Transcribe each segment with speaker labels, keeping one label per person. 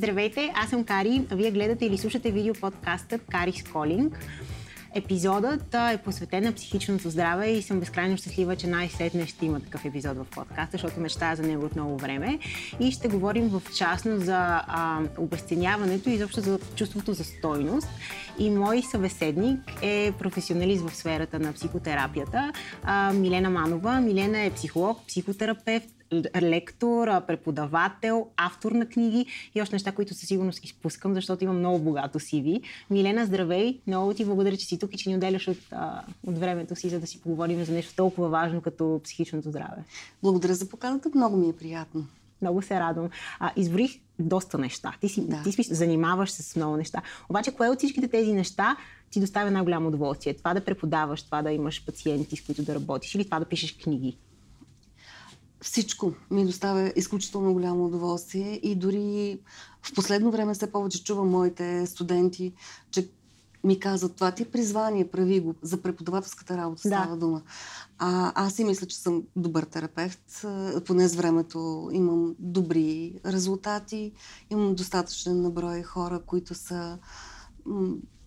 Speaker 1: Здравейте, аз съм Кари, вие гледате или слушате видео подкаста Карис Колинг. Епизодът е посветен на психичното здраве и съм безкрайно щастлива, че най-сетне ще има такъв епизод в подкаста, защото мечтая за него от много време. И ще говорим в частност за а, обесценяването и изобщо за чувството за стойност. И мой събеседник е професионалист в сферата на психотерапията а, Милена Манова. Милена е психолог, психотерапевт, лектор, преподавател, автор на книги и още неща, които със сигурност изпускам, защото имам много богато CV. Милена, здравей! Много ти благодаря, че си тук и че ни отделяш от, а, от времето си, за да си поговорим за нещо толкова важно като психичното здраве.
Speaker 2: Благодаря за поканата, много ми е приятно.
Speaker 1: Много се радвам. А, изборих доста неща. Ти си, да. ти си занимаваш се с много неща. Обаче, кое от всичките тези неща ти доставя най-голямо удоволствие? Това да преподаваш, това да имаш пациенти, с които да работиш или това да пишеш книги?
Speaker 2: Всичко ми доставя изключително голямо удоволствие и дори в последно време все повече чувам моите студенти, че ми казват, това ти е призвание, прави го. За преподавателската работа да. става дума. А, аз си мисля, че съм добър терапевт. Поне с времето имам добри резултати. Имам достатъчен наброй хора, които са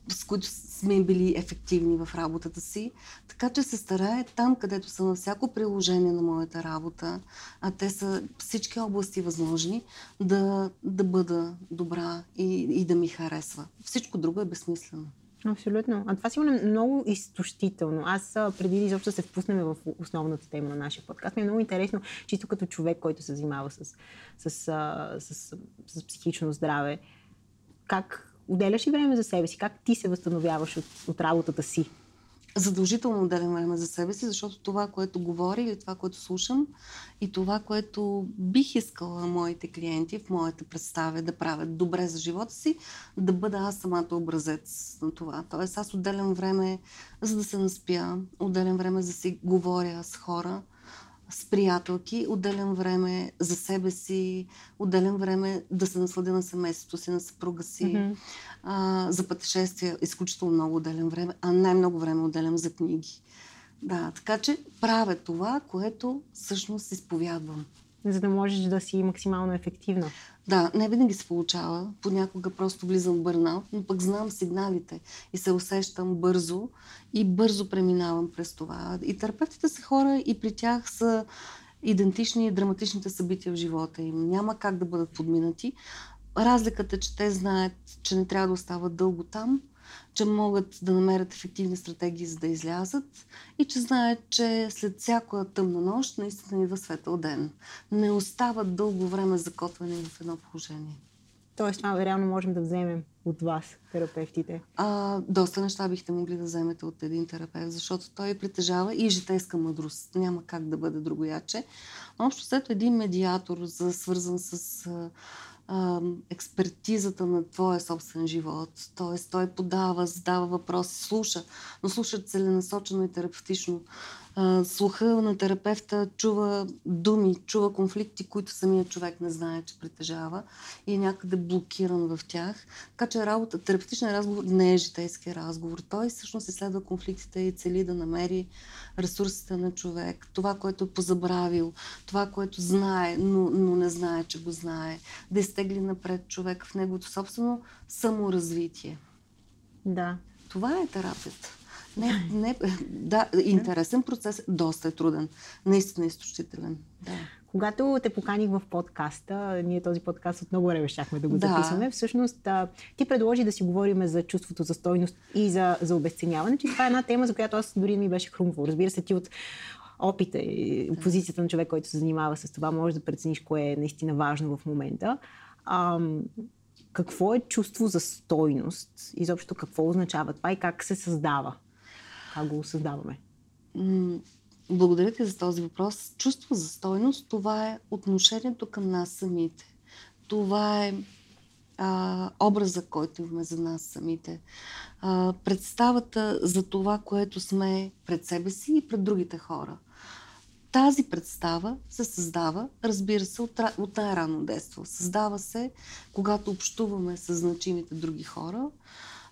Speaker 2: с които сме били ефективни в работата си. Така че се старая там, където са на всяко приложение на моята работа, а те са всички области възможни, да, да бъда добра и, и да ми харесва. Всичко друго е безсмислено.
Speaker 1: Абсолютно. А това сигурно е много изтощително. Аз преди изобщо се впуснем в основната тема на нашия подкаст, ми е много интересно, чисто като човек, който се занимава с, с, с, с, с психично здраве, как отделяш ли време за себе си? Как ти се възстановяваш от, от работата си?
Speaker 2: Задължително отделям време за себе си, защото това, което говоря или това, което слушам и това, което бих искала моите клиенти в моята представя да правят добре за живота си, да бъда аз самата образец на това. Тоест аз отделям време за да се наспя, отделям време за да си говоря с хора, с приятелки, отделям време за себе си, отделям време да се насладя на семейството си, на съпруга си, mm-hmm. а, за пътешествия, изключително много отделям време, а най-много време отделям за книги. Да, така че правя това, което всъщност изповядвам
Speaker 1: за да можеш да си максимално ефективна.
Speaker 2: Да, не винаги се получава. Понякога просто влизам в бърнаут, но пък знам сигналите и се усещам бързо и бързо преминавам през това. И терапевтите са хора и при тях са идентични драматичните събития в живота им. Няма как да бъдат подминати. Разликата е, че те знаят, че не трябва да остават дълго там, че могат да намерят ефективни стратегии за да излязат и че знаят, че след всяка тъмна нощ наистина идва светъл ден. Не остават дълго време закотвани в едно положение.
Speaker 1: Тоест, това реално можем да вземем от вас, терапевтите?
Speaker 2: А, доста неща бихте могли да вземете от един терапевт, защото той притежава и житейска мъдрост. Няма как да бъде другояче. Общо след един медиатор, за, свързан с експертизата на твоя собствен живот. Тоест, той подава, задава въпроси, слуша, но слуша целенасочено и терапевтично слуха на терапевта чува думи, чува конфликти, които самия човек не знае, че притежава и е някъде блокиран в тях. Така че работа, терапевтичен разговор не е житейски разговор. Той всъщност изследва конфликтите и цели да намери ресурсите на човек, това, което е позабравил, това, което знае, но, но не знае, че го знае, да изтегли напред човек в неговото собствено саморазвитие.
Speaker 1: Да.
Speaker 2: Това е терапията. Не, не, да, интересен процес, доста е труден. Наистина изтощителен. Да.
Speaker 1: Когато те поканих в подкаста, ние този подкаст от много време щяхме да го да. записваме, всъщност ти предложи да си говорим за чувството за стойност и за, за обесценяване, че това е една тема, за която аз дори ми беше хрумвало. Разбира се, ти от опита и позицията на човек, който се занимава с това, можеш да прецениш кое е наистина важно в момента. Ам, какво е чувство за стойност? Изобщо какво означава това и как се създава? Как го създаваме?
Speaker 2: Благодаря ти за този въпрос. Чувство за стойност, това е отношението към нас самите. Това е а, образа, който имаме за нас самите. А, представата за това, което сме пред себе си и пред другите хора. Тази представа се създава, разбира се, от, от най-рано детство. Създава се, когато общуваме с значимите други хора.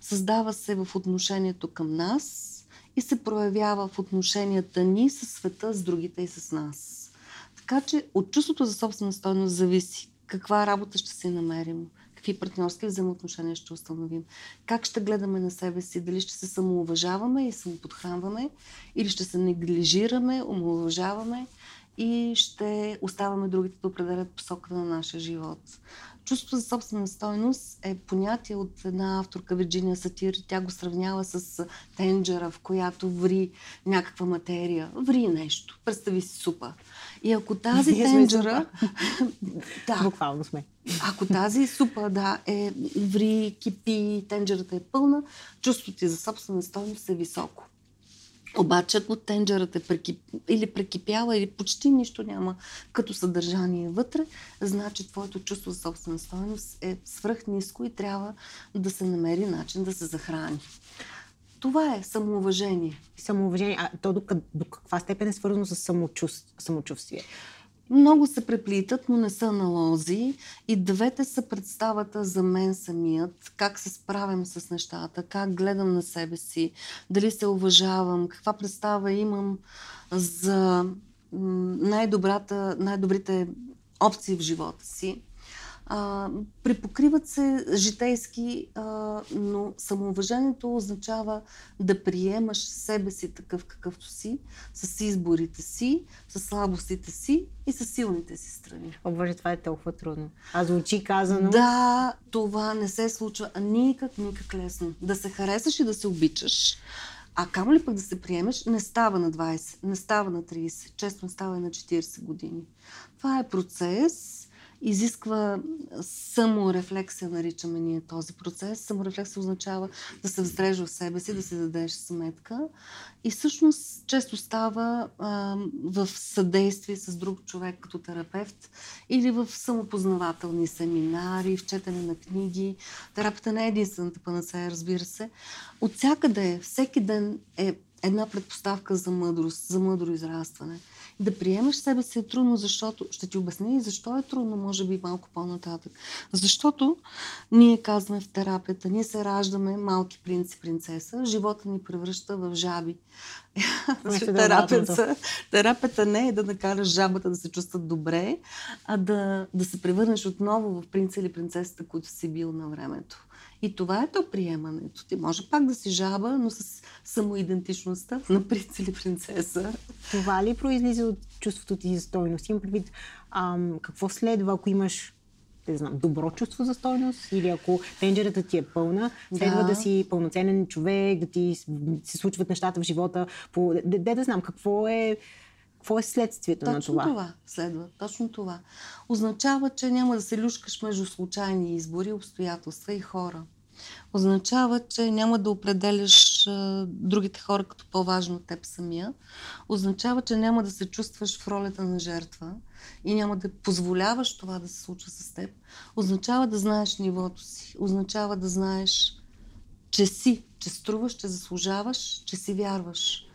Speaker 2: Създава се в отношението към нас, и се проявява в отношенията ни с света, с другите и с нас. Така че от чувството за собствена стойност зависи каква работа ще си намерим, какви партньорски взаимоотношения ще установим, как ще гледаме на себе си, дали ще се самоуважаваме и самоподхранваме, или ще се неглижираме, омалуважаваме и ще оставаме другите да определят посоката на нашия живот. Чувството за собствена стойност е понятие от една авторка Вирджиния Сатир. Тя го сравнява с тенджера, в която ври някаква материя. Ври нещо. Представи си супа. И ако тази
Speaker 1: Ние
Speaker 2: тенджера...
Speaker 1: да, Буквално сме.
Speaker 2: ако тази супа, да, е ври, кипи, тенджерата е пълна, чувството ти за собствена стойност е високо. Обаче, ако тенджерът е прекип... или прекипяла, или почти нищо няма като съдържание вътре, значи твоето чувство за собствена стоеност е свръхниско и трябва да се намери начин да се захрани. Това е самоуважение.
Speaker 1: Самоуважение. А то до, до каква степен е свързано с самочувств, самочувствие?
Speaker 2: Много се преплитат, но не са аналози. И двете са представата за мен самият, как се справям с нещата, как гледам на себе си, дали се уважавам, каква представа имам за най-добрите опции в живота си. А, припокриват се житейски, а, но самоуважението означава да приемаш себе си такъв какъвто си, с изборите си, с слабостите си и с силните си страни.
Speaker 1: О, Боже, това е толкова трудно. А звучи казано.
Speaker 2: Да, това не се случва никак, никак лесно. Да се харесаш и да се обичаш. А камо ли пък да се приемеш, не става на 20, не става на 30, често не става и на 40 години. Това е процес, изисква саморефлексия, наричаме ние този процес. Саморефлексия означава да се взрежа в себе си, да си дадеш сметка. И всъщност често става а, в съдействие с друг човек като терапевт или в самопознавателни семинари, в четене на книги. Терапията не е единствената панацея, разбира се. От всякъде, всеки ден е една предпоставка за мъдрост, за мъдро израстване да приемаш себе си е трудно, защото ще ти обясня и защо е трудно, може би малко по-нататък. Защото ние казваме в терапията, ние се раждаме малки принц и принцеса, живота ни превръща в жаби. терапията, терапията не е да накараш жабата да се чувстват добре, а да, да се превърнеш отново в принца или принцесата, които си бил на времето. И това е то приемането. Ти може пак да си жаба, но с самоидентичността на принц или принцеса.
Speaker 1: Това ли произлиза от чувството ти за стойност? Имам предвид ам, какво следва, ако имаш не знам, добро чувство за стойност или ако тенджерата ти е пълна, следва да, да си пълноценен човек, да ти се случват нещата в живота. По... Де, де да знам какво е какво е следствието
Speaker 2: Точно
Speaker 1: на това?
Speaker 2: Точно това следва. Точно това. Означава, че няма да се люшкаш между случайни избори, обстоятелства и хора. Означава, че няма да определяш а, другите хора като по-важно от теб самия. Означава, че няма да се чувстваш в ролята на жертва и няма да позволяваш това да се случва с теб. Означава да знаеш нивото си. Означава да знаеш, че си, че струваш, че заслужаваш, че си вярваш.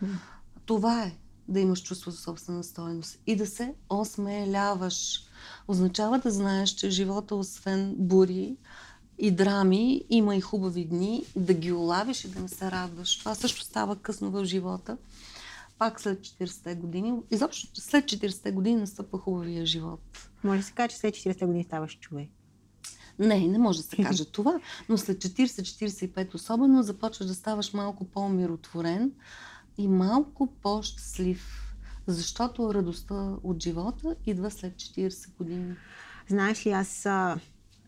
Speaker 2: Това е да имаш чувство за собствена стоеност и да се осмеляваш. Означава да знаеш, че живота, освен бури и драми, има и хубави дни, да ги улавиш и да не се радваш. Това също става късно в живота. Пак след 40-те години. Изобщо след 40-те години настъпва хубавия живот.
Speaker 1: Може да се каже, че след 40-те години ставаш човек.
Speaker 2: Не, не може да се каже това, но след 40-45 особено започваш да ставаш малко по-миротворен, и малко по-щастлив. Защото радостта от живота идва след 40 години.
Speaker 1: Знаеш ли, аз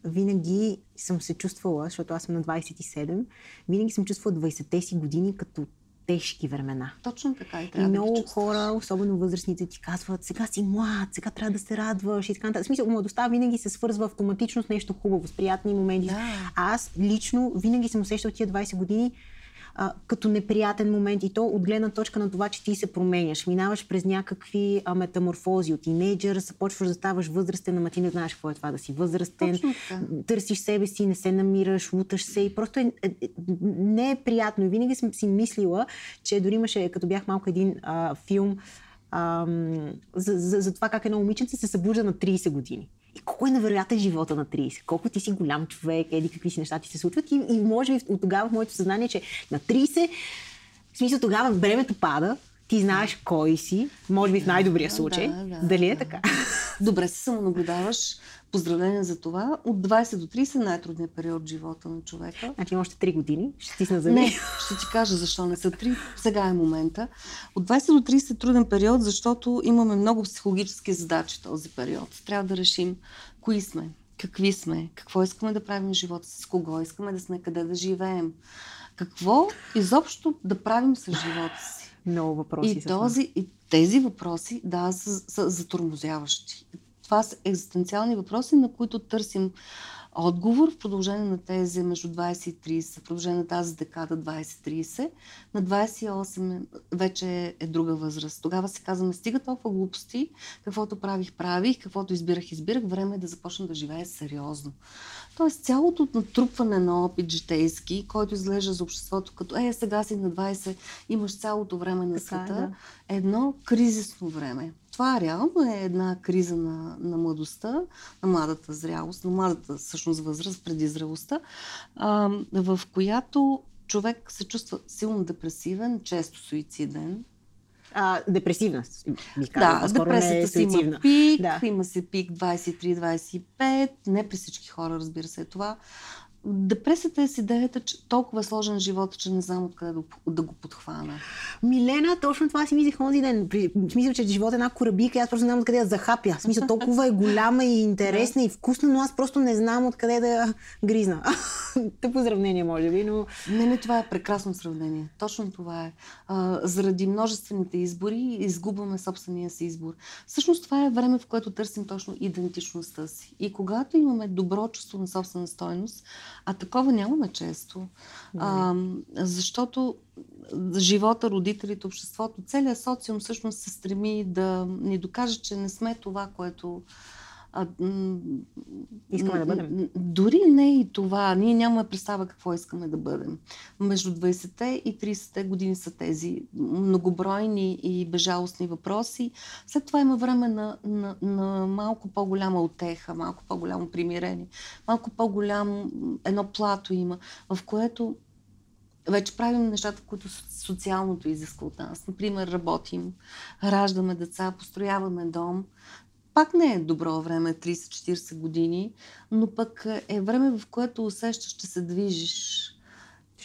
Speaker 1: винаги съм се чувствала, защото аз съм на 27, винаги съм чувствала 20-те си години като тежки времена.
Speaker 2: Точно така
Speaker 1: и
Speaker 2: трябва
Speaker 1: И много
Speaker 2: да
Speaker 1: хора, особено възрастните, ти казват, сега си млад, сега трябва да се радваш и така нататък. В смисъл, младостта винаги се свързва автоматично с нещо хубаво, с приятни моменти.
Speaker 2: Да.
Speaker 1: Аз лично винаги съм усещала тия 20 години а, като неприятен момент и то от гледна точка на това, че ти се променяш. Минаваш през някакви а, метаморфози от тинейджър, започваш да ставаш възрастен, ама ти не знаеш какво е това да си възрастен. Търсиш себе си, не се намираш, луташ се и просто е, е, е, не е приятно. И винаги съм си мислила, че дори имаше, като бях малко един а, филм, а, за, за, за това как едно момиченце се събужда на 30 години. И колко е невероятен живота на 30. Колко ти си голям човек, еди какви си неща ти се случват. И, и може би от тогава в моето съзнание, че на 30, в смисъл тогава времето пада ти знаеш кой си, може би в най-добрия случай.
Speaker 2: Да, да,
Speaker 1: Дали е
Speaker 2: да.
Speaker 1: така?
Speaker 2: Добре се самонаблюдаваш. Поздравление за това. От 20 до 30 е най-трудният период в живота на човека.
Speaker 1: Значи още 3 години. Ще стисна зъби.
Speaker 2: Не, ще ти кажа защо не са три. Сега е момента. От 20 до 30 е труден период, защото имаме много психологически задачи този период. Трябва да решим кои сме, какви сме, какво искаме да правим в живота с кого искаме да сме, къде да живеем. Какво изобщо да правим с живота си.
Speaker 1: Много въпроси
Speaker 2: И, този, и тези въпроси, да, са, са затормозяващи. Това са екзистенциални въпроси, на които търсим отговор в продължение на тези между 20 и 30, в продължение на тази декада 20-30. На 28 вече е друга възраст. Тогава си казваме, стига толкова глупости, каквото правих, правих, каквото избирах, избирах, време е да започна да живея сериозно. Тоест цялото натрупване на опит житейски, който изглежда за обществото като е, сега си на 20, имаш цялото време на
Speaker 1: е,
Speaker 2: света,
Speaker 1: да.
Speaker 2: е едно кризисно време. Това реално е една криза на, на младостта, на младата зрялост, на младата всъщност възраст преди зрелостта, а, в която човек се чувства силно депресивен, често суициден.
Speaker 1: А, депресивна, би казала.
Speaker 2: Да,
Speaker 1: е
Speaker 2: депресията си има пик,
Speaker 1: Да.
Speaker 2: има си пик 23-25, не при всички хора, разбира се, е това. Депресията е с идеята, че толкова е сложен живот, че не знам откъде да, да го подхвана.
Speaker 1: Милена, точно това си мислих онзи ден. Смисъл, че живоът е една и аз просто не знам откъде я захапя. В смисъл, толкова е голяма и интересна и вкусна, но аз просто не знам откъде да я гризна. Тъпо сравнение, може би, но...
Speaker 2: Не, не, това е прекрасно сравнение. Точно това е. А, заради множествените избори изгубваме собствения си избор. Всъщност това е време, в което търсим точно идентичността си. И когато имаме добро чувство на собствена стойност, а такова нямаме често, а, защото живота, родителите, обществото, целият социум всъщност се стреми да ни докаже, че не сме това, което а,
Speaker 1: Искаме да бъдем.
Speaker 2: Дори не и това. Ние нямаме представа какво искаме да бъдем. Между 20-те и 30-те години са тези многобройни и безжалостни въпроси. След това има време на, на, на малко по-голяма отеха, малко по-голямо примирение, малко по-голямо едно плато има, в което вече правим нещата, които со- социалното изисква от нас. Например, работим, раждаме деца, построяваме дом. Пак не е добро време, 30-40 години, но пък е време, в което усещаш, че се движиш.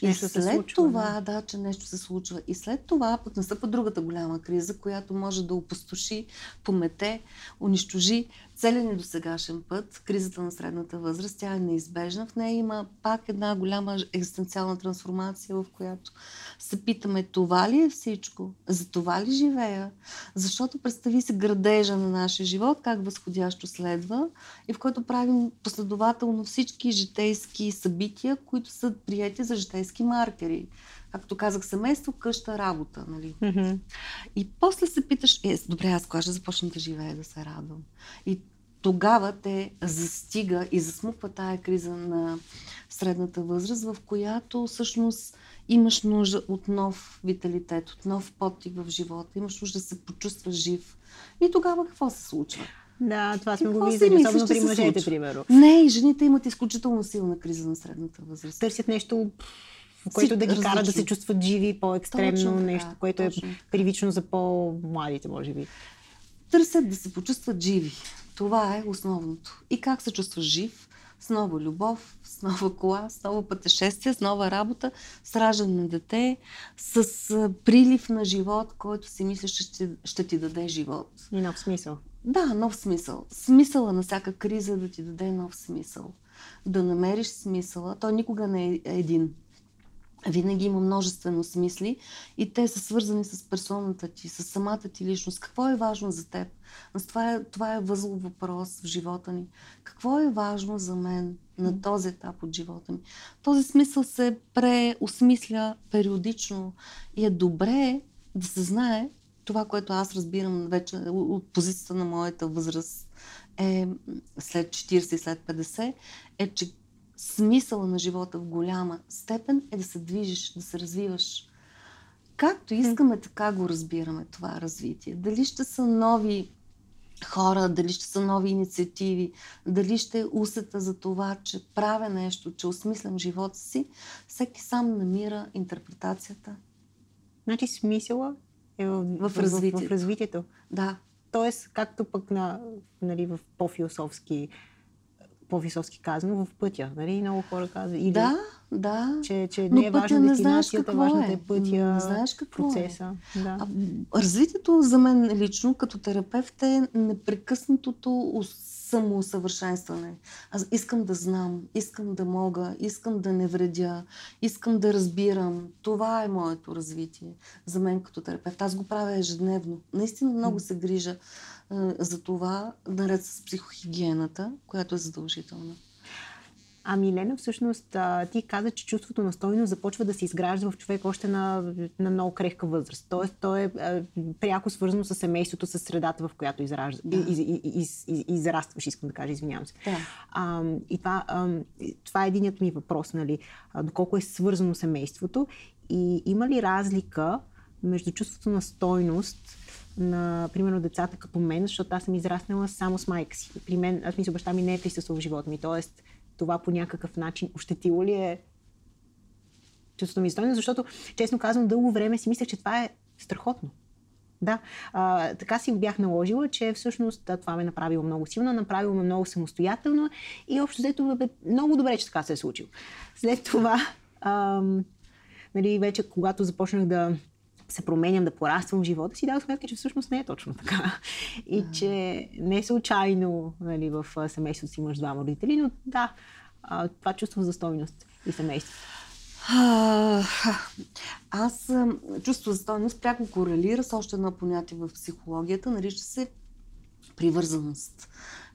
Speaker 1: Че
Speaker 2: и
Speaker 1: нещо се
Speaker 2: след
Speaker 1: случва,
Speaker 2: това, да. че нещо се случва. И след това пък настъпва другата голяма криза, която може да опустоши, помете, унищожи целият ни досегашен път. Кризата на средната възраст, тя е неизбежна. В нея има пак една голяма екзистенциална трансформация, в която се питаме, това ли е всичко? За това ли живея? Защото представи се градежа на нашия живот, как възходящо следва и в който правим последователно всички житейски събития, които са прияти за житейски маркери. Както казах, семейство, къща, работа. Нали? И после се питаш, е, добре, аз кога ще започна да живея, да се радвам. И тогава те застига и засмуква тая криза на средната възраст, в която всъщност имаш нужда от нов виталитет, от нов подтик в живота, имаш нужда да се почувстваш жив. И тогава какво се случва?
Speaker 1: Да, това сме го виждали, особено при мъжете, примерно.
Speaker 2: Не, и жените имат изключително силна криза на средната възраст.
Speaker 1: Търсят нещо, което да ги кара да
Speaker 2: различно.
Speaker 1: се чувстват живи, по-екстремно,
Speaker 2: Точно така,
Speaker 1: нещо, което е
Speaker 2: точно така.
Speaker 1: привично за по-младите, може би.
Speaker 2: търсят да се почувстват живи. Това е основното. И как се чувстваш жив? С нова любов, с нова кола, с нова пътешествие, с нова работа, с раждане на дете, с прилив на живот, който си мислиш, че ще, ще ти даде живот.
Speaker 1: И нов смисъл.
Speaker 2: Да, нов смисъл. Смисъла на всяка криза е да ти даде нов смисъл. Да намериш смисъла. Той никога не е един. Винаги има множествено смисли и те са свързани с персоната ти, с самата ти личност. Какво е важно за теб? Това е, това е възлов въпрос в живота ни. Какво е важно за мен на този етап от живота ми? Този смисъл се преосмисля периодично и е добре да се знае това, което аз разбирам вече от позицията на моята възраст е след 40 и след 50, е, че смисъла на живота в голяма степен е да се движиш, да се развиваш. Както искаме, така го разбираме това развитие. Дали ще са нови хора, дали ще са нови инициативи, дали ще е усета за това, че правя нещо, че осмислям живота си, всеки сам намира интерпретацията.
Speaker 1: Значи смисъла е в,
Speaker 2: в, в, развитието.
Speaker 1: в развитието.
Speaker 2: Да.
Speaker 1: Тоест, както пък на, нали, в по-философски по-философски казано, в пътя. Нали? Много хора казват. И
Speaker 2: да, да.
Speaker 1: Че, че не е важна не дестинацията, важната е пътя,
Speaker 2: не знаеш какво
Speaker 1: е. процеса.
Speaker 2: Е.
Speaker 1: Да. А,
Speaker 2: развитието за мен лично, като терапевт, е непрекъснатото самоусъвършенстване. Аз искам да знам, искам да мога, искам да не вредя, искам да разбирам. Това е моето развитие за мен като терапевт. Аз го правя ежедневно. Наистина много се грижа за това, наред с психохигиената, която е задължителна.
Speaker 1: Ами, Лена, всъщност ти каза, че чувството на стойност започва да се изгражда в човек още на, на много крехка възраст. Тоест, то е, е пряко свързано с семейството, с средата, в която изражда, да. из, из, из, из, израстваш, искам да кажа, извинявам се.
Speaker 2: Да.
Speaker 1: А, и това, а, това е единият ми въпрос, нали? Доколко е свързано семейството и има ли разлика между чувството на стойност на, примерно, децата като мен, защото аз съм израснала само с майка си. При мен, аз мисля, баща ми не е присъствал в живота ми. Тоест, това по някакъв начин ощетило ли е чувството ми стойност, защото, честно казвам, дълго време си мислех, че това е страхотно. Да, а, така си бях наложила, че всъщност да, това ме направило много силна, направило ме много самостоятелно и общо взето бе много добре, че така се е случило. След това, а, нали, вече когато започнах да се променям, да пораствам в живота си, дадох сметка, че всъщност не е точно така. И че не е случайно нали, в семейството си имаш двама родители, но да, това чувство за стойност и семейство.
Speaker 2: Аз чувство за стойност пряко корелира с още едно понятие в психологията, нарича се привързаност.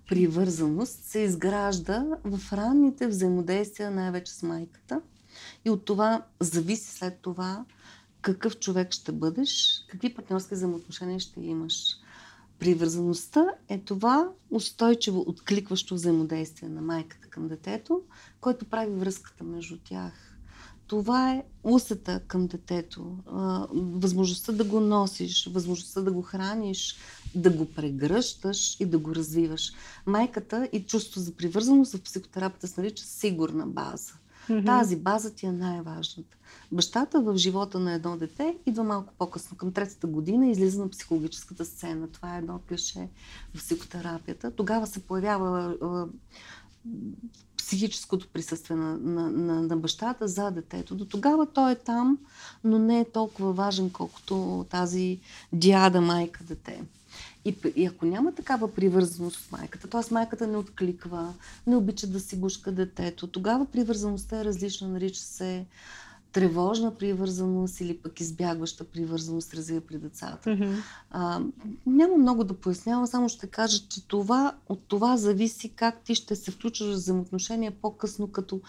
Speaker 2: Привързаност се изгражда в ранните взаимодействия най-вече с майката и от това зависи след това какъв човек ще бъдеш, какви партньорски взаимоотношения ще имаш. Привързаността е това устойчиво откликващо взаимодействие на майката към детето, който прави връзката между тях. Това е усета към детето, възможността да го носиш, възможността да го храниш, да го прегръщаш и да го развиваш. Майката и чувство за привързаност в психотерапията се нарича сигурна база. Mm-hmm. Тази база ти е най-важната. Бащата в живота на едно дете идва малко по-късно, към третата година, излиза на психологическата сцена. Това е едно клише в психотерапията. Тогава се появява психическото присъствие на, на, на, на бащата за детето. До тогава той е там, но не е толкова важен, колкото тази дяда, майка, дете. И, и ако няма такава привързаност от майката, т.е. майката не откликва, не обича да си гушка детето, тогава привързаността е различна, нарича се тревожна привързаност или пък избягваща привързаност развива при децата. Mm-hmm. А, няма много да пояснявам, само ще кажа, че това, от това зависи как ти ще се включиш в взаимоотношения по-късно, като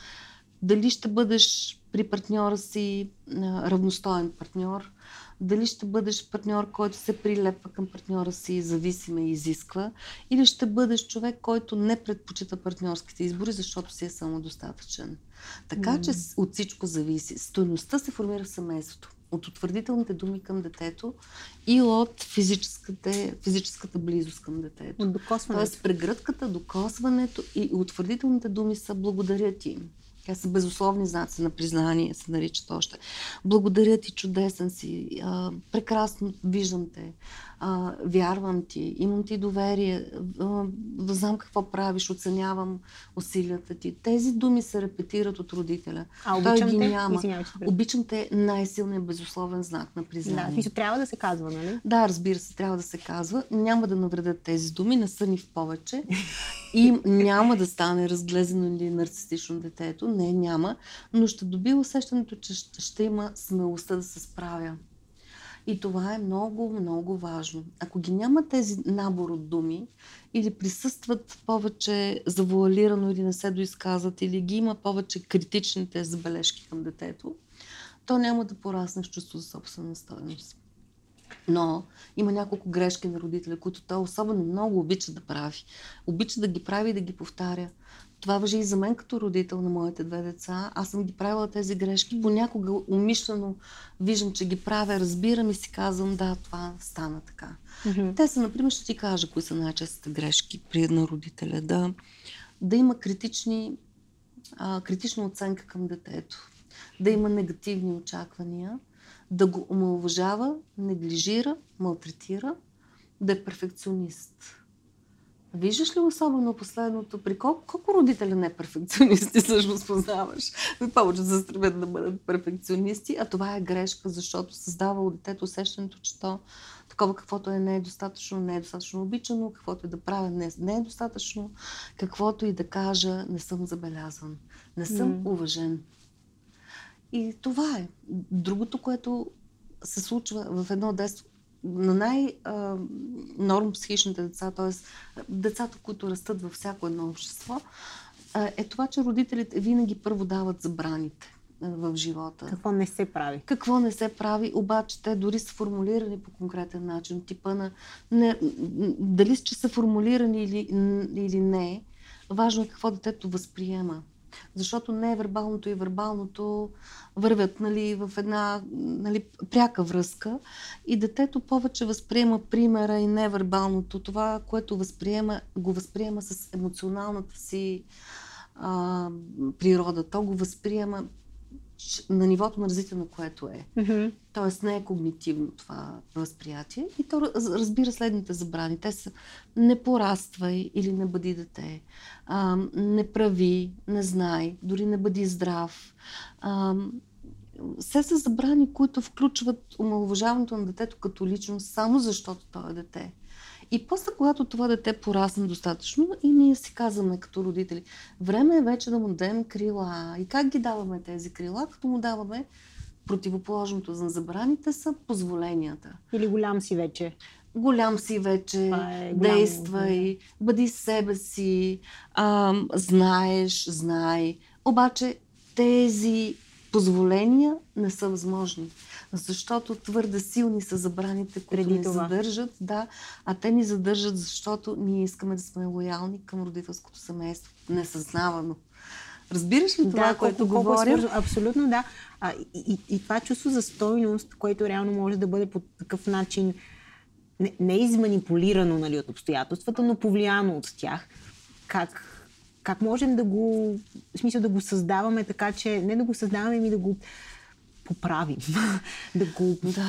Speaker 2: дали ще бъдеш при партньора си а, равностоен партньор, дали ще бъдеш партньор, който се прилепва към партньора си и зависиме и изисква, или ще бъдеш човек, който не предпочита партньорските избори, защото си е самодостатъчен. Така mm. че от всичко зависи. Стойността се формира в семейството. От утвърдителните думи към детето и от физическата, физическата близост към детето.
Speaker 1: От докосването.
Speaker 2: Тоест прегръдката, докосването и утвърдителните думи са благодаря ти. Тя са безусловни знаци на признание, се наричат още. Благодаря ти, чудесен си, а, прекрасно виждам те, а, вярвам ти, имам ти доверие, а, знам какво правиш, оценявам усилията ти. Тези думи се репетират от родителя.
Speaker 1: А,
Speaker 2: Той ги
Speaker 1: те?
Speaker 2: няма. Обичам те най-силният безусловен знак на признание.
Speaker 1: Да, трябва да се казва, нали?
Speaker 2: Да, разбира се, трябва да се казва. Няма да навредят тези думи, не са ни в повече. И няма да стане разглезено или нарцистично детето. Не, няма. Но ще доби усещането, че ще, ще има смелостта да се справя. И това е много, много важно. Ако ги няма тези набор от думи, или присъстват повече завуалирано, или не се доизказват, или ги има повече критичните забележки към детето, то няма да порасне с чувство за собствена стоеност. Но има няколко грешки на родителя, които той особено много обича да прави. Обича да ги прави и да ги повтаря. Това въжи и за мен като родител на моите две деца. Аз съм ги правила тези грешки. Понякога умишлено виждам, че ги правя, разбирам и си казвам, да, това стана така. Mm-hmm. Те са, например, ще ти кажа, кои са най-честите грешки при една родителя. Да, да има критични, а, критична оценка към детето. Да има негативни очаквания да го омалважава, неглижира, малтретира, да е перфекционист. Виждаш ли особено последното, при колко, колко родители не перфекционисти всъщност познаваш? Повече се стремят да бъдат перфекционисти, а това е грешка, защото създава от детето усещането, че то такова каквото е не е достатъчно, не е достатъчно обичано, каквото и да правя не, не е достатъчно, каквото и да кажа не съм забелязан, не съм mm. уважен. И това е. Другото, което се случва в едно детство, на най-норм психичните деца, т.е. децата, които растат във всяко едно общество, е това, че родителите винаги първо дават забраните в живота.
Speaker 1: Какво не се прави?
Speaker 2: Какво не се прави, обаче те дори са формулирани по конкретен начин. Типа на не, дали че са формулирани или, или не, важно е какво детето възприема. Защото не вербалното и вербалното вървят нали, в една нали, пряка връзка и детето повече възприема примера и невербалното. Това, което възприема, го възприема с емоционалната си а, природа. То го възприема на нивото на развитие на което е. Mm-hmm. Тоест не е когнитивно това възприятие. И то разбира следните забрани. Те са не пораствай или не бъди дете, а, не прави, не знай, дори не бъди здрав. А, все са забрани, които включват омалуважаването на детето като личност, само защото той е дете. И после, когато това дете порасне достатъчно, и ние си казваме като родители, време е вече да му дадем крила. И как ги даваме тези крила? Като му даваме противоположното за забраните са позволенията.
Speaker 1: Или голям си вече.
Speaker 2: Голям си вече, е действай, да. бъди себе си, а, знаеш, знай. Обаче тези позволения не са възможни защото твърде силни са забраните, които ни това. задържат, да, а те ни задържат, защото ние искаме да сме лоялни към родителското семейство, несъзнавано. Разбираш ли това,
Speaker 1: да,
Speaker 2: което
Speaker 1: колко, говоря? Колко абсолютно, да. А, и, и, и това чувство за стойност, което реално може да бъде по такъв начин не, не изманипулирано нали, от обстоятелствата, но повлияно от тях. Как, как можем да го, в смисъл да го създаваме така, че не да го създаваме, ми да го поправим. да, го, да.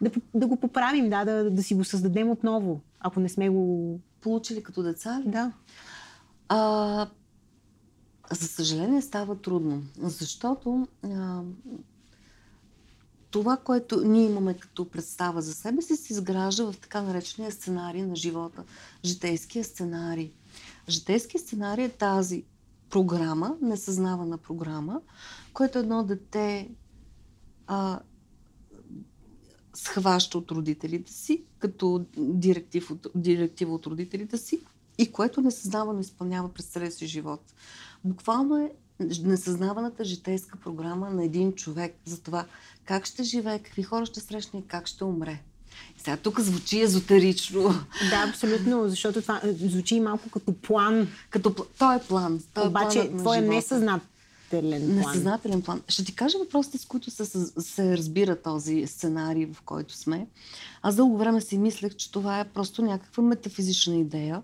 Speaker 1: Да, да го поправим, да, да, да си го създадем отново, ако не сме го
Speaker 2: получили като деца.
Speaker 1: Да.
Speaker 2: А, за съжаление става трудно, защото а, това, което ние имаме като представа за себе си, се изгражда в така наречения сценарий на живота. Житейския сценарий. Житейския сценарий е тази програма, несъзнавана програма, което едно дете а, схваща от родителите си, като директив от, директива от родителите си и което несъзнавано изпълнява през целия си живот. Буквално е несъзнаваната житейска програма на един човек за това как ще живее, какви хора ще срещне и как ще умре. И сега тук звучи езотерично.
Speaker 1: Да, абсолютно, защото това звучи малко като план.
Speaker 2: Като, той е план.
Speaker 1: Той е Обаче, твой е несъзнат несъзнателен
Speaker 2: план. Несъзнателен план. Ще ти кажа въпросите, с които се, се разбира този сценарий, в който сме. Аз дълго време си мислех, че това е просто някаква метафизична идея.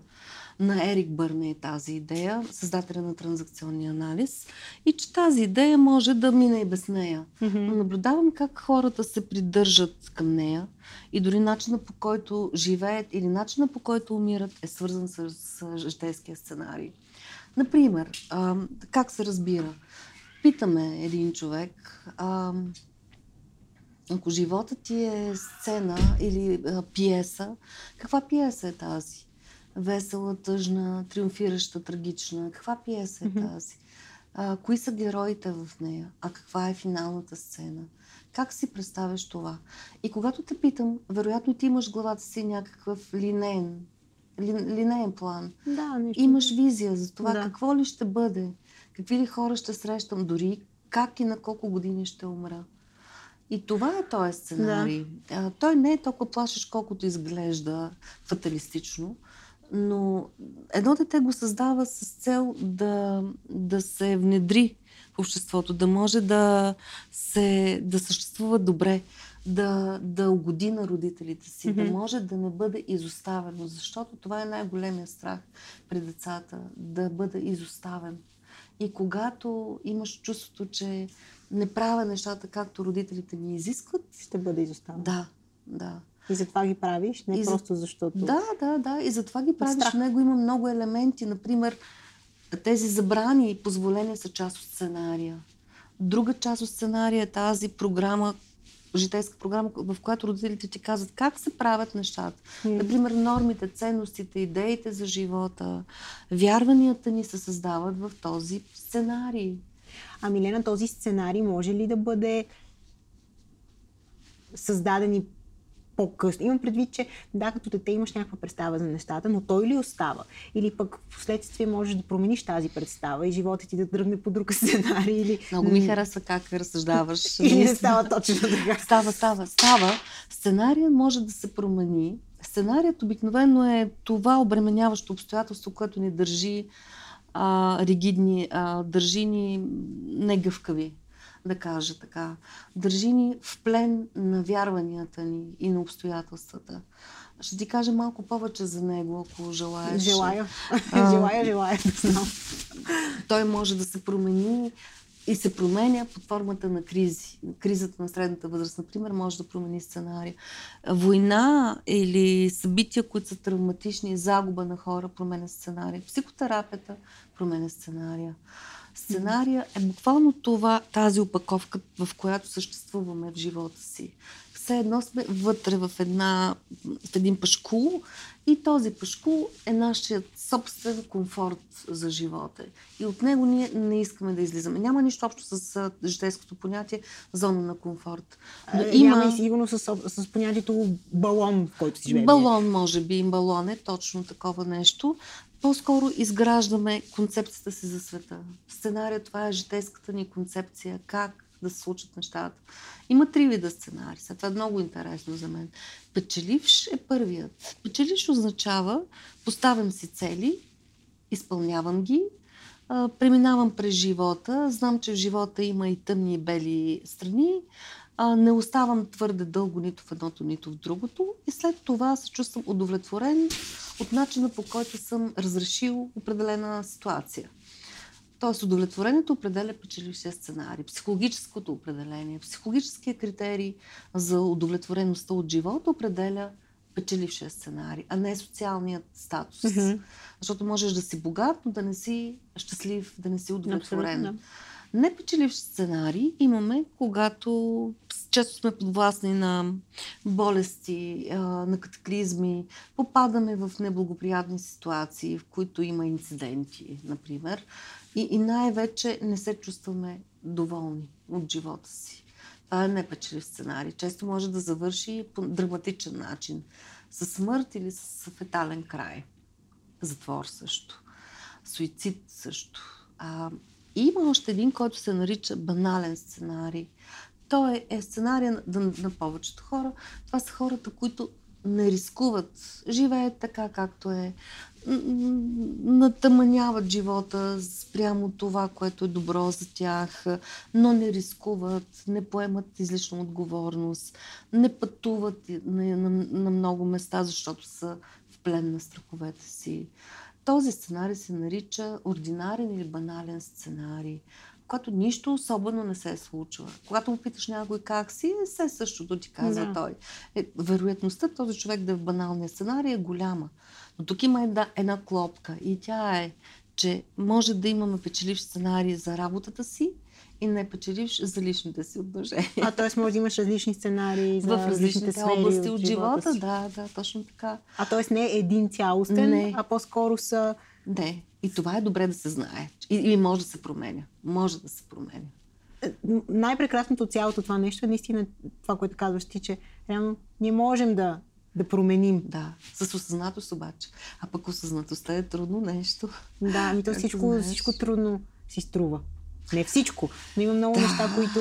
Speaker 2: На Ерик Бърне е тази идея, създателя на транзакционния анализ, и че тази идея може да мине и без нея. Mm-hmm. Но наблюдавам как хората се придържат към нея и дори начина по който живеят или начина по който умират е свързан с, с житейския сценарий. Например, а, как се разбира? Питаме един човек, а, ако живота ти е сцена или а, пиеса, каква пиеса е тази? Весела, тъжна, триумфираща, трагична. Каква пиеса е тази? А, кои са героите в нея? А каква е финалната сцена? Как си представяш това? И когато те питам, вероятно ти имаш главата си някакъв линейен линейен план.
Speaker 1: Да, нещо.
Speaker 2: Имаш визия за това да. какво ли ще бъде, какви ли хора ще срещам, дори как и на колко години ще умра. И това е този сценарий. Да. А, той не е толкова плашещ, колкото изглежда фаталистично, но едно дете го създава с цел да, да се внедри в обществото, да може да, се, да съществува добре да, да угоди на родителите си, mm-hmm. да може да не бъде изоставено, защото това е най-големия страх при децата, да бъде изоставен. И когато имаш чувството, че не правя нещата както родителите ми изискват,
Speaker 1: ще бъде изостанал.
Speaker 2: Да, да.
Speaker 1: И затова ги правиш, не и просто защото.
Speaker 2: Да, да, да. И затова ги правиш. В него има много елементи. Например, тези забрани и позволения са част от сценария. Друга част от сценария е тази програма, житейска програма, в която родителите ти казват как се правят нещата. Mm. Например, нормите, ценностите, идеите за живота, вярванията ни се създават в този сценарий.
Speaker 1: А Милена, този сценарий може ли да бъде създаден и по-късно. Имам предвид, че да, като дете имаш някаква представа за нещата, но той ли остава? Или пък в последствие можеш да промениш тази представа и живота ти да тръгне по друг сценарий? Или...
Speaker 2: Много ми харесва как разсъждаваш.
Speaker 1: и не става точно така.
Speaker 2: Става, става, става. Сценария може да се промени. Сценарият обикновено е това обременяващо обстоятелство, което ни държи а, ригидни, а, държи ни негъвкави да кажа така. Държи ни в плен на вярванията ни и на обстоятелствата. Ще ти кажа малко повече за него, ако желаеш.
Speaker 1: Желая. А, желая, желая да знам.
Speaker 2: Той може да се промени и се променя под формата на кризи. Кризата на средната възраст, например, може да промени сценария. Война или събития, които са травматични, загуба на хора, променя сценария. Психотерапията променя сценария. Сценария е буквално това, тази опаковка, в която съществуваме в живота си. Все едно сме вътре в, една, в един пашкул и този пашкул е нашият собствен комфорт за живота. И от него ние не искаме да излизаме. Няма нищо общо с житейското понятие зона на комфорт.
Speaker 1: Но е, има... Няма и сигурно с, с понятието балон, в който си живее.
Speaker 2: Балон, може би. Балон е точно такова нещо по-скоро изграждаме концепцията си за света. Сценария, това е житейската ни концепция, как да се случат нещата. Има три вида сценарии. Това е много интересно за мен. Печеливш е първият. Печеливш означава поставям си цели, изпълнявам ги, преминавам през живота, знам, че в живота има и тъмни и бели страни, не оставам твърде дълго нито в едното, нито в другото и след това се чувствам удовлетворен от начина по който съм разрешил определена ситуация. Тоест, удовлетворението определя печелившия сценарий. Психологическото определение, психологическия критерий за удовлетвореността от живота определя печелившия сценарий, а не социалният статус. Mm-hmm. Защото можеш да си богат, но да не си щастлив, да не си удовлетворен. Абсолютно. Непечеливш сценарий имаме, когато често сме подвластни на болести, на катаклизми, попадаме в неблагоприятни ситуации, в които има инциденти, например, и, и най-вече не се чувстваме доволни от живота си. Това е непечелив сценарий. Често може да завърши по драматичен начин. С смърт или с фетален край. Затвор също. Суицид също. А, има още един, който се нарича банален сценарий. Той е сценария на, на повечето хора. Това са хората, които не рискуват, живеят така както е, натъманяват живота спрямо това, което е добро за тях, но не рискуват, не поемат излишна отговорност, не пътуват на, на, на много места, защото са в плен на страховете си. Този сценарий се нарича ординарен или банален сценарий, когато нищо особено не се е случва. Когато му питаш някой как си, все същото ти казва да. той. Е, вероятността този човек да е в баналния сценарий е голяма. Но тук има една, една клопка и тя е, че може да имаме печеливш сценарий за работата си, и не печелиш за личните си отношения.
Speaker 1: А т.е. може да имаш различни сценарии за
Speaker 2: в различните сфери области от, от живота. живота да, да, точно така.
Speaker 1: А т.е. не е един цялостен, не. а по-скоро са...
Speaker 2: Не. И това е добре да се знае. Или може да се променя. Може да се променя.
Speaker 1: Е, най-прекрасното от цялото това нещо е наистина това, което казваш ти, че реално ние можем да да променим.
Speaker 2: Да, с осъзнатост обаче. А пък осъзнатостта е трудно нещо.
Speaker 1: Да, ами то всичко, всичко трудно си струва. Не всичко, но има много да. неща, които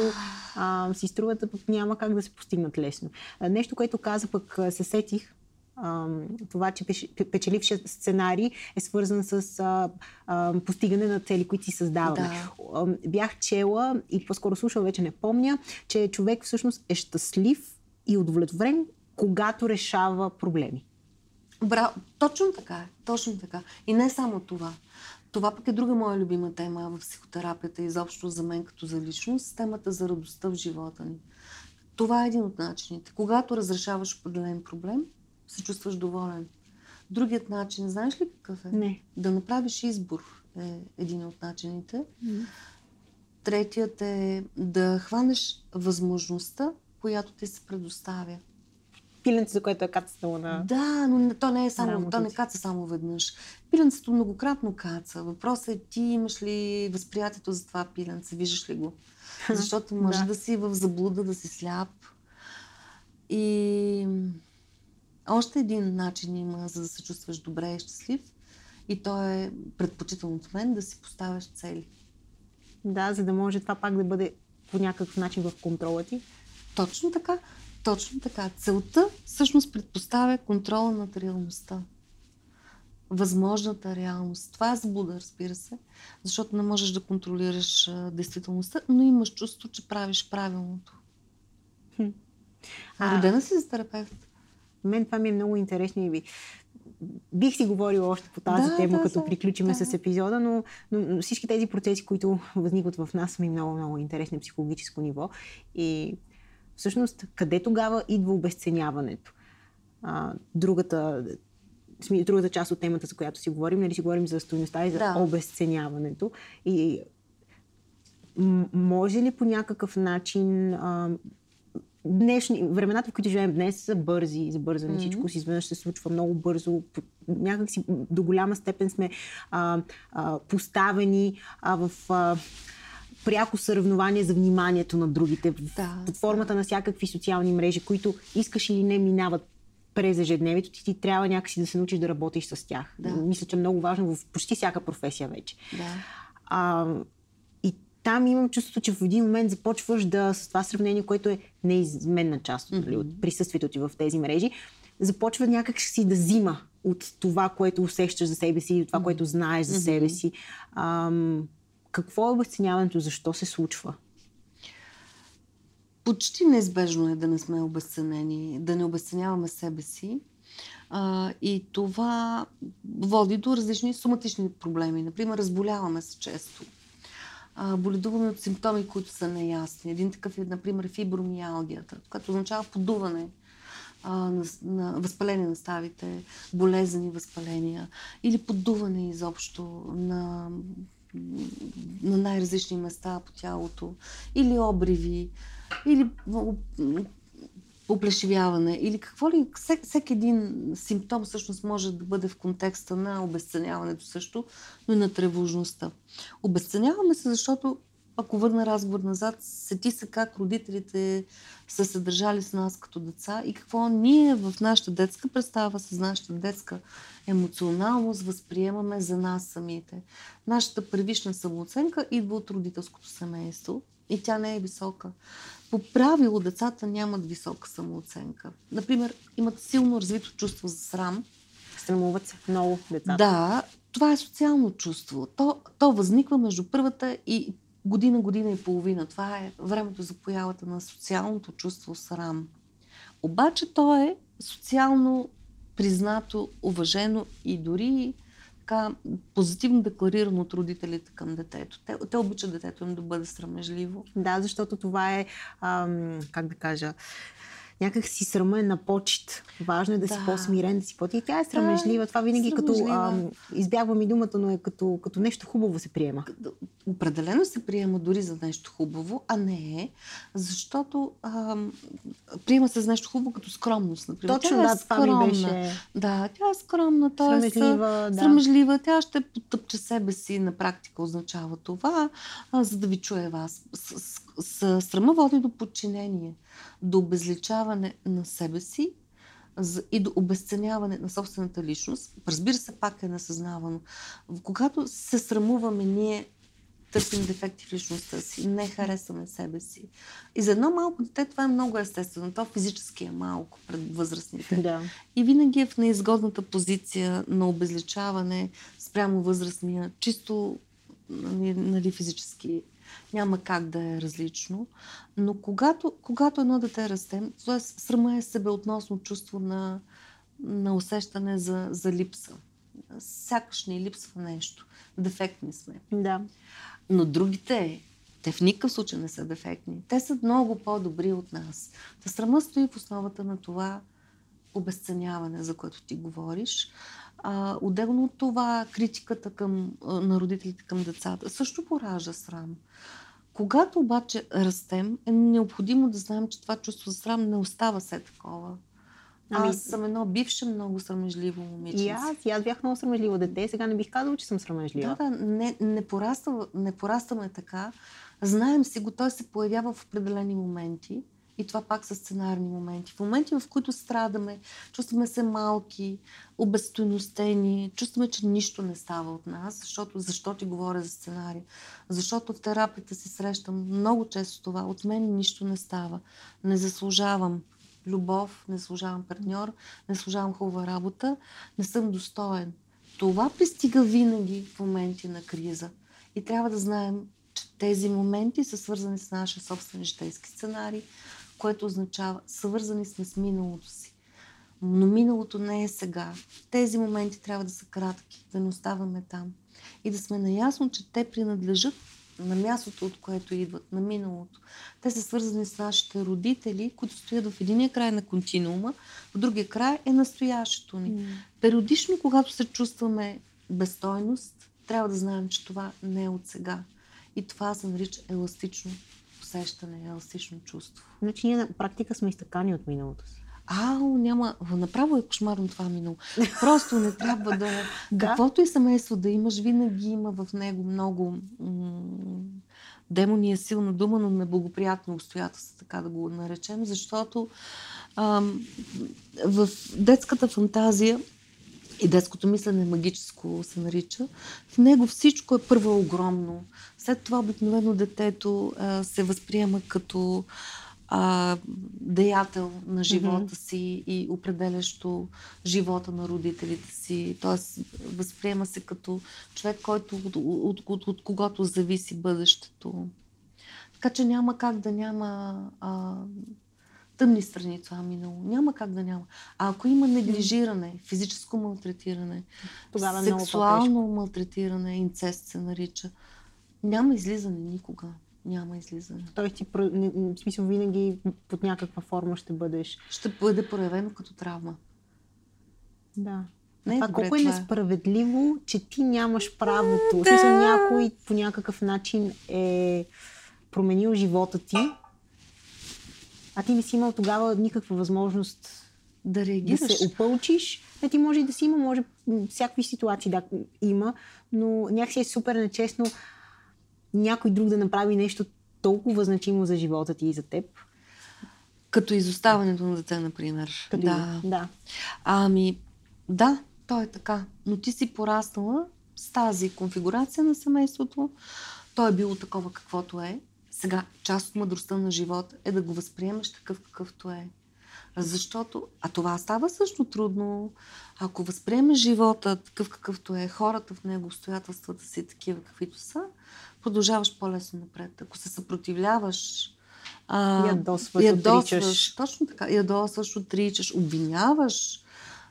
Speaker 1: а, си струват, а пък няма как да се постигнат лесно. А, нещо, което каза, пък се сетих, а, това, че печелившия сценарий е свързан с а, а, постигане на цели, които си създаваме. Да. Бях чела и по-скоро слушала, вече не помня, че човек всъщност е щастлив и удовлетворен, когато решава проблеми.
Speaker 2: Браво! Точно така е. Точно така. И не само това. Това пък е друга моя любима тема в психотерапията, изобщо за мен като за личност, темата за радостта в живота ни. Това е един от начините. Когато разрешаваш определен проблем, се чувстваш доволен. Другият начин, знаеш ли какъв е?
Speaker 1: Не.
Speaker 2: Да направиш избор е един от начините. Третият е да хванеш възможността, която ти се предоставя.
Speaker 1: Пиленце, за което е кацнало на...
Speaker 2: Да, но то не е само, то не каца само веднъж. Пиленцето многократно каца. Въпросът е ти имаш ли възприятието за това пиленце, виждаш ли го? Защото може
Speaker 1: Да.
Speaker 2: да. си в заблуда, да си сляп. И още един начин има, за да се чувстваш добре и щастлив. И то е предпочитано от мен да си поставяш цели.
Speaker 1: Да, за да може това пак да бъде по някакъв начин в контрола ти.
Speaker 2: Точно така. Точно така. Целта всъщност предпоставя контрола над реалността. Възможната реалност. Това е заблуда, разбира се, защото не можеш да контролираш а, действителността, но имаш чувство, че правиш правилното.
Speaker 1: Хм.
Speaker 2: А, родена си за терапевт.
Speaker 1: Мен това ми е много интересно и би... бих си говорила още по тази
Speaker 2: Да,
Speaker 1: тема,
Speaker 2: да,
Speaker 1: като
Speaker 2: да,
Speaker 1: приключиме
Speaker 2: да.
Speaker 1: с епизода, но, но, но всички тези процеси, които възникват в нас, са ми много, много интересни на психологическо ниво. И всъщност, къде тогава идва обесценяването? А, другата, другата част от темата, за която си говорим, нали си говорим за стоеността и за
Speaker 2: Да.
Speaker 1: обесценяването. И може ли по някакъв начин а, днешни, времената, в които живеем днес, са бързи, забързани.
Speaker 2: Мгм.
Speaker 1: Всичко си изведнъж се случва много бързо. Някак си до голяма степен сме а, а, поставени а, в а, пряко съревнование за вниманието на другите.
Speaker 2: Да,
Speaker 1: под формата на всякакви социални мрежи, които искаш или не минават през ежедневието ти, ти трябва някакси да се научиш да работиш с тях.
Speaker 2: Да.
Speaker 1: Мисля, че е много важно в почти всяка професия вече.
Speaker 2: Да.
Speaker 1: А, и там имам чувството, че в един момент започваш да, с това сравнение, което е неизменна част от, mm-hmm. от присъствието ти в тези мрежи, започва някак си да взима от това, което усещаш за себе си, от това, mm-hmm. което знаеш за себе си. Ам, какво е обесценяването? Защо се случва?
Speaker 2: Почти неизбежно е да не сме обесценени, да не обесценяваме себе си. А, и това води до различни соматични проблеми. Например, разболяваме се често. А, боледуваме от симптоми, които са неясни. Един такъв е, например, фибромиалгията, която означава подуване а, на, на възпаление на ставите, болезнени възпаления или подуване изобщо на, на най-различни места по тялото, или обриви, или оплешивяване, или какво ли, всек, всеки един симптом всъщност може да бъде в контекста на обесценяването също, но и на тревожността. Обесценяваме се, защото ако върна разговор назад, сети се как родителите са се държали с нас като деца и какво ние в нашата детска представа, с нашата детска емоционалност възприемаме за нас самите. Нашата первична самооценка идва от родителското семейство и тя не е висока. По правило децата нямат висока самооценка. Например, имат силно развито чувство за срам.
Speaker 1: Срамуват се много децата.
Speaker 2: Да, това е социално чувство. То, то възниква между първата и година, година и половина. Това е времето за появата на социалното чувство срам. Обаче то е социално признато, уважено и дори така позитивно декларирано от родителите към детето. Те, те обичат детето им да бъде срамежливо.
Speaker 1: Да, защото това е, ам, как да кажа, някак си срама е на почет. Важно е да, да. си по-смирен, да си по И тя е срамежлива.
Speaker 2: Да,
Speaker 1: това винаги като...
Speaker 2: срамежлива.
Speaker 1: Ам, избягвам и думата, но е като, като нещо хубаво се приема.
Speaker 2: Определено се приема дори за нещо хубаво, а не е, защото ам, приема се за нещо хубаво като скромност. Например.
Speaker 1: Точно,
Speaker 2: тя е
Speaker 1: да, ми
Speaker 2: скромна.
Speaker 1: беше
Speaker 2: Да, тя е скромна, т.е.
Speaker 1: срамежлива. Да.
Speaker 2: Срамежлива, тя ще потъпче себе си, на практика означава това, а, за да ви чуе вас. С, с, с, срама води до подчинение, до обезличаване на себе си и до обесценяване на собствената личност. Разбира се, пак е несъзнавано. Когато се срамуваме, ние търсим дефекти в личността си, не харесваме себе си. И за едно малко дете това е много естествено. То физически е малко пред възрастните.
Speaker 1: Да.
Speaker 2: И винаги е в неизгодната позиция на обезличаване спрямо възрастния, чисто нали, нали, физически. Няма как да е различно. Но когато, когато едно дете расте, т.е. срама е себеотносно чувство на, на усещане за, за липса. сякаш ни липсва нещо. Дефектни сме.
Speaker 1: Да.
Speaker 2: Но другите, те в никакъв случай не са дефектни. Те са много по-добри от нас. Та срама стои в основата на това обесценяване, за което ти говориш. А, отделно от това, критиката към, на родителите към децата също поражда срам. Когато обаче растем, е необходимо да знаем, че това чувство за срам не остава се такова. Ами... Аз съм едно бивше много срамежливо момиче.
Speaker 1: И аз, и аз бях много срамежливо дете. Сега не бих казала, че съм срамежлива.
Speaker 2: Да, да, не, не, пораства, не порастваме така. Знаем си го, той се появява в определени моменти. И това пак са сценарни моменти. В моменти, в които страдаме, чувстваме се малки, обезстойностени, чувстваме, че нищо не става от нас, защото, защо ти говоря за сценарий? Защото в терапията си срещам много често това. От мен нищо не става. Не заслужавам любов, не заслужавам партньор, не заслужавам хубава работа, не съм достоен. Това пристига винаги в моменти на криза. И трябва да знаем, че тези моменти са свързани с нашия собствен житейски сценарий, което означава, свързани сме с миналото си. Но миналото не е сега. Тези моменти трябва да са кратки, да не оставаме там. И да сме наясно, че те принадлежат на мястото, от което идват, на миналото. Те са свързани с нашите родители, които стоят в единия край на континуума, в другия край е настоящето ни. Mm. Периодично, когато се чувстваме безстойност, трябва да знаем, че това не е от сега. И това се нарича еластично усещане, еластично чувство.
Speaker 1: Значи ние на практика сме изтъкани от миналото си.
Speaker 2: А, няма. Направо е кошмарно това минало. Просто не трябва да. Каквото и семейство да имаш, винаги има в него много. М- демони е силна дума, но неблагоприятно обстоятелство, така да го наречем, защото ам, в детската фантазия и детското мислене магическо се нарича. В него всичко е първо огромно. След това обикновено детето а, се възприема като а, деятел на живота mm-hmm. си и определящо живота на родителите си. Тоест, възприема се като човек, който от, от, от, от когото зависи бъдещето. Така че няма как да няма а, тъмни страни това минало. Няма как да няма. А ако има неглижиране, физическо малтретиране, Тогава сексуално малтретиране, инцест се нарича, няма излизане никога. Няма излизане.
Speaker 1: Той ти, в смисъл, винаги под някаква форма ще бъдеш.
Speaker 2: Ще бъде проявено като травма.
Speaker 1: Да. Не, това колко е несправедливо, че ти нямаш правото. Да. В смисъл, някой по някакъв начин е променил живота ти, а ти не си имал тогава никаква възможност
Speaker 2: да реагираш.
Speaker 1: Да се опълчиш. Не, ти може и да си има, може всякакви ситуации да има, но някакси е супер нечестно някой друг да направи нещо толкова значимо за живота ти и за теб.
Speaker 2: Като изоставането на дете, например.
Speaker 1: Като да. да.
Speaker 2: Ами, да, то е така. Но ти си пораснала с тази конфигурация на семейството. То е било такова каквото е. Сега, част от мъдростта на живота е да го възприемеш такъв какъвто е. Защото, а това става също трудно. Ако възприемеш живота такъв какъвто е, хората в него, обстоятелствата си такива каквито са, продължаваш по-лесно напред. Ако се съпротивляваш,
Speaker 1: а, ядосваш, ядосваш отричаш.
Speaker 2: точно така, ядосваш, отричаш, обвиняваш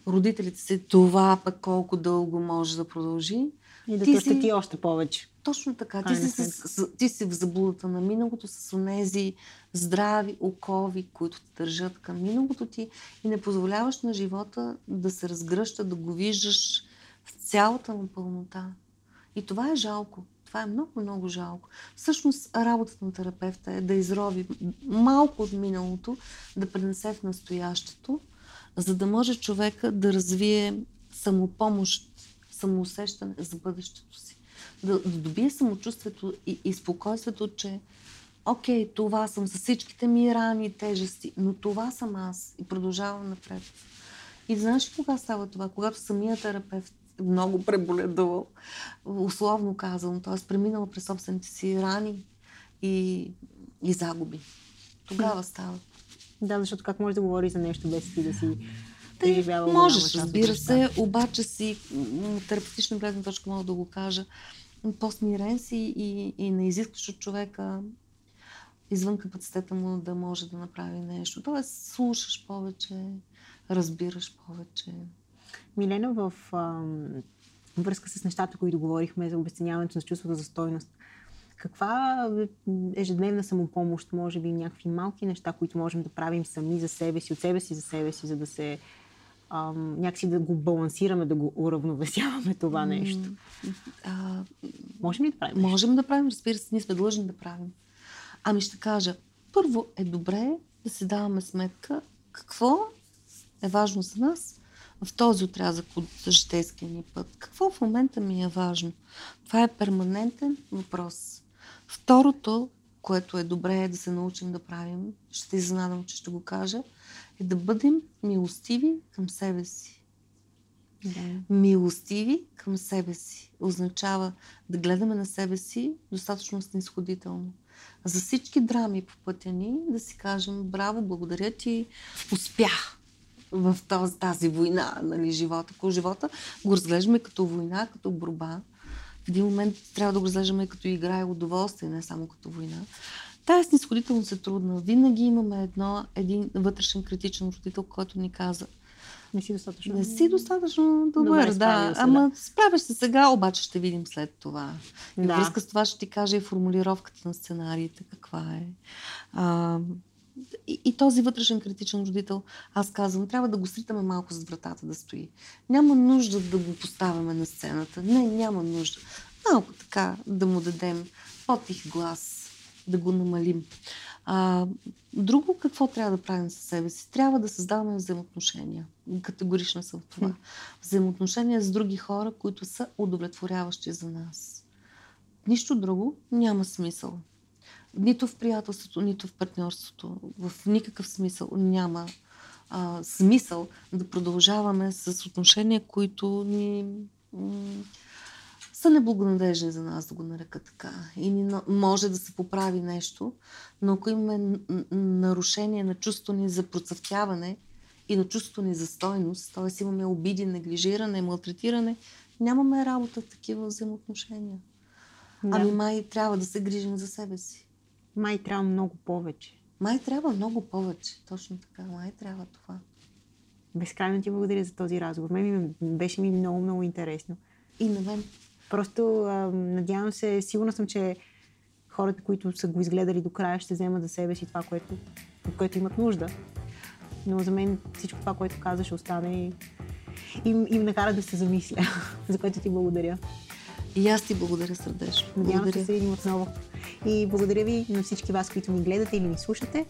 Speaker 2: родителите си, това пък колко дълго може да продължи.
Speaker 1: И да те си... още повече.
Speaker 2: Точно така. Ти си, с, ти си в заблудата на миналото с онези здрави окови, които те държат към миналото ти и не позволяваш на живота да се разгръща, да го виждаш в цялата му пълнота. И това е жалко. Това е много, много жалко. Всъщност работата на терапевта е да изроби малко от миналото, да пренесе в настоящето, за да може човека да развие самопомощ, самоусещане за бъдещето си да, да добие самочувствието и, и спокойствието, че окей, това съм с всичките ми рани и тежести, но това съм аз и продължавам напред. И знаеш ли кога става това? Когато самият терапевт много преболедувал, условно казвам, т.е. преминала през собствените си рани и, и загуби. Тогава става.
Speaker 1: Да, защото как може да говори за нещо без ти да си преживява
Speaker 2: Можеш, разбира се, обаче си терапевтична гледна точка мога да го кажа по-смирен си и, и не изискваш от човека извън капацитета му да може да направи нещо. Тоест, слушаш повече, разбираш повече.
Speaker 1: Милена, в ам, връзка с нещата, които говорихме за обесценяването на чувството за стойност. Каква ежедневна самопомощ, може би някакви малки неща, които можем да правим сами за себе си, от себе си за себе си, за да се ам, някакси да го балансираме, да го уравновесяваме това нещо. А, можем ли да правим?
Speaker 2: Можем да правим, разбира се, ние сме длъжни да правим. Ами ще кажа, първо е добре да си даваме сметка какво е важно за нас в този отрязък от житейския ни път. Какво в момента ми е важно? Това е перманентен въпрос. Второто, което е добре е да се научим да правим, ще изненадам, че ще го кажа, е да бъдем милостиви към себе си. Да. Милостиви към себе си означава да гледаме на себе си достатъчно снисходително. За всички драми по пътя ни да си кажем браво, благодаря ти, успях в този, тази война, нали, живота. Ако живота го разглеждаме като война, като борба, в един момент трябва да го разглеждаме като игра и удоволствие, не само като война. Тая снисходителност е трудна. Винаги имаме едно, един вътрешен критичен родител, който ни каза
Speaker 1: не си достатъчно.
Speaker 2: Не си достатъчно добър, добър да. Се, Ама да. справяш се сега, обаче ще видим след това. Да. И връзка с това ще ти кажа и формулировката на сценариите, каква е. А, и, и този вътрешен критичен родител, аз казвам, трябва да го сритаме малко зад вратата да стои. Няма нужда да го поставяме на сцената. Не, няма нужда. Малко така да му дадем по-тих глас, да го намалим. А, друго какво трябва да правим със себе си? Трябва да създаваме взаимоотношения. Категорично съм в това. Взаимоотношения с други хора, които са удовлетворяващи за нас. Нищо друго няма смисъл. Нито в приятелството, нито в партньорството. В никакъв смисъл няма а, смисъл да продължаваме с отношения, които ни м- са неблагонадежни за нас, да го нарека така. И ни, може да се поправи нещо, но ако имаме нарушение на чувство ни за процъфтяване и на чувството ни за стойност, т.е. имаме обиди, неглижиране, малтретиране, нямаме работа в такива взаимоотношения. Да. Ами май трябва да се грижим за себе си.
Speaker 1: Май трябва много повече.
Speaker 2: Май трябва много повече. Точно така. Май трябва това.
Speaker 1: Безкрайно ти благодаря за този разговор. Мен ми, беше ми много, много интересно.
Speaker 2: И на мен.
Speaker 1: Просто а, надявам се, сигурна съм, че хората, които са го изгледали до края, ще вземат за себе си това, което, от което имат нужда. Но за мен всичко това, което каза, ще остане и им, им накара да се замисля, за което ти благодаря.
Speaker 2: И аз ти благодаря сърдечно.
Speaker 1: Надявам се видим отново. И благодаря ви на всички вас, които ни гледате или ни слушате.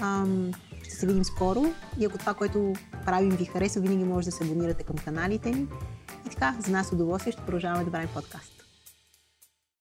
Speaker 1: Ам, ще се видим скоро. И ако това, което правим ви харесва, винаги може да се абонирате към каналите ни. И така, за нас удоволствие ще продължаваме да правим подкаст.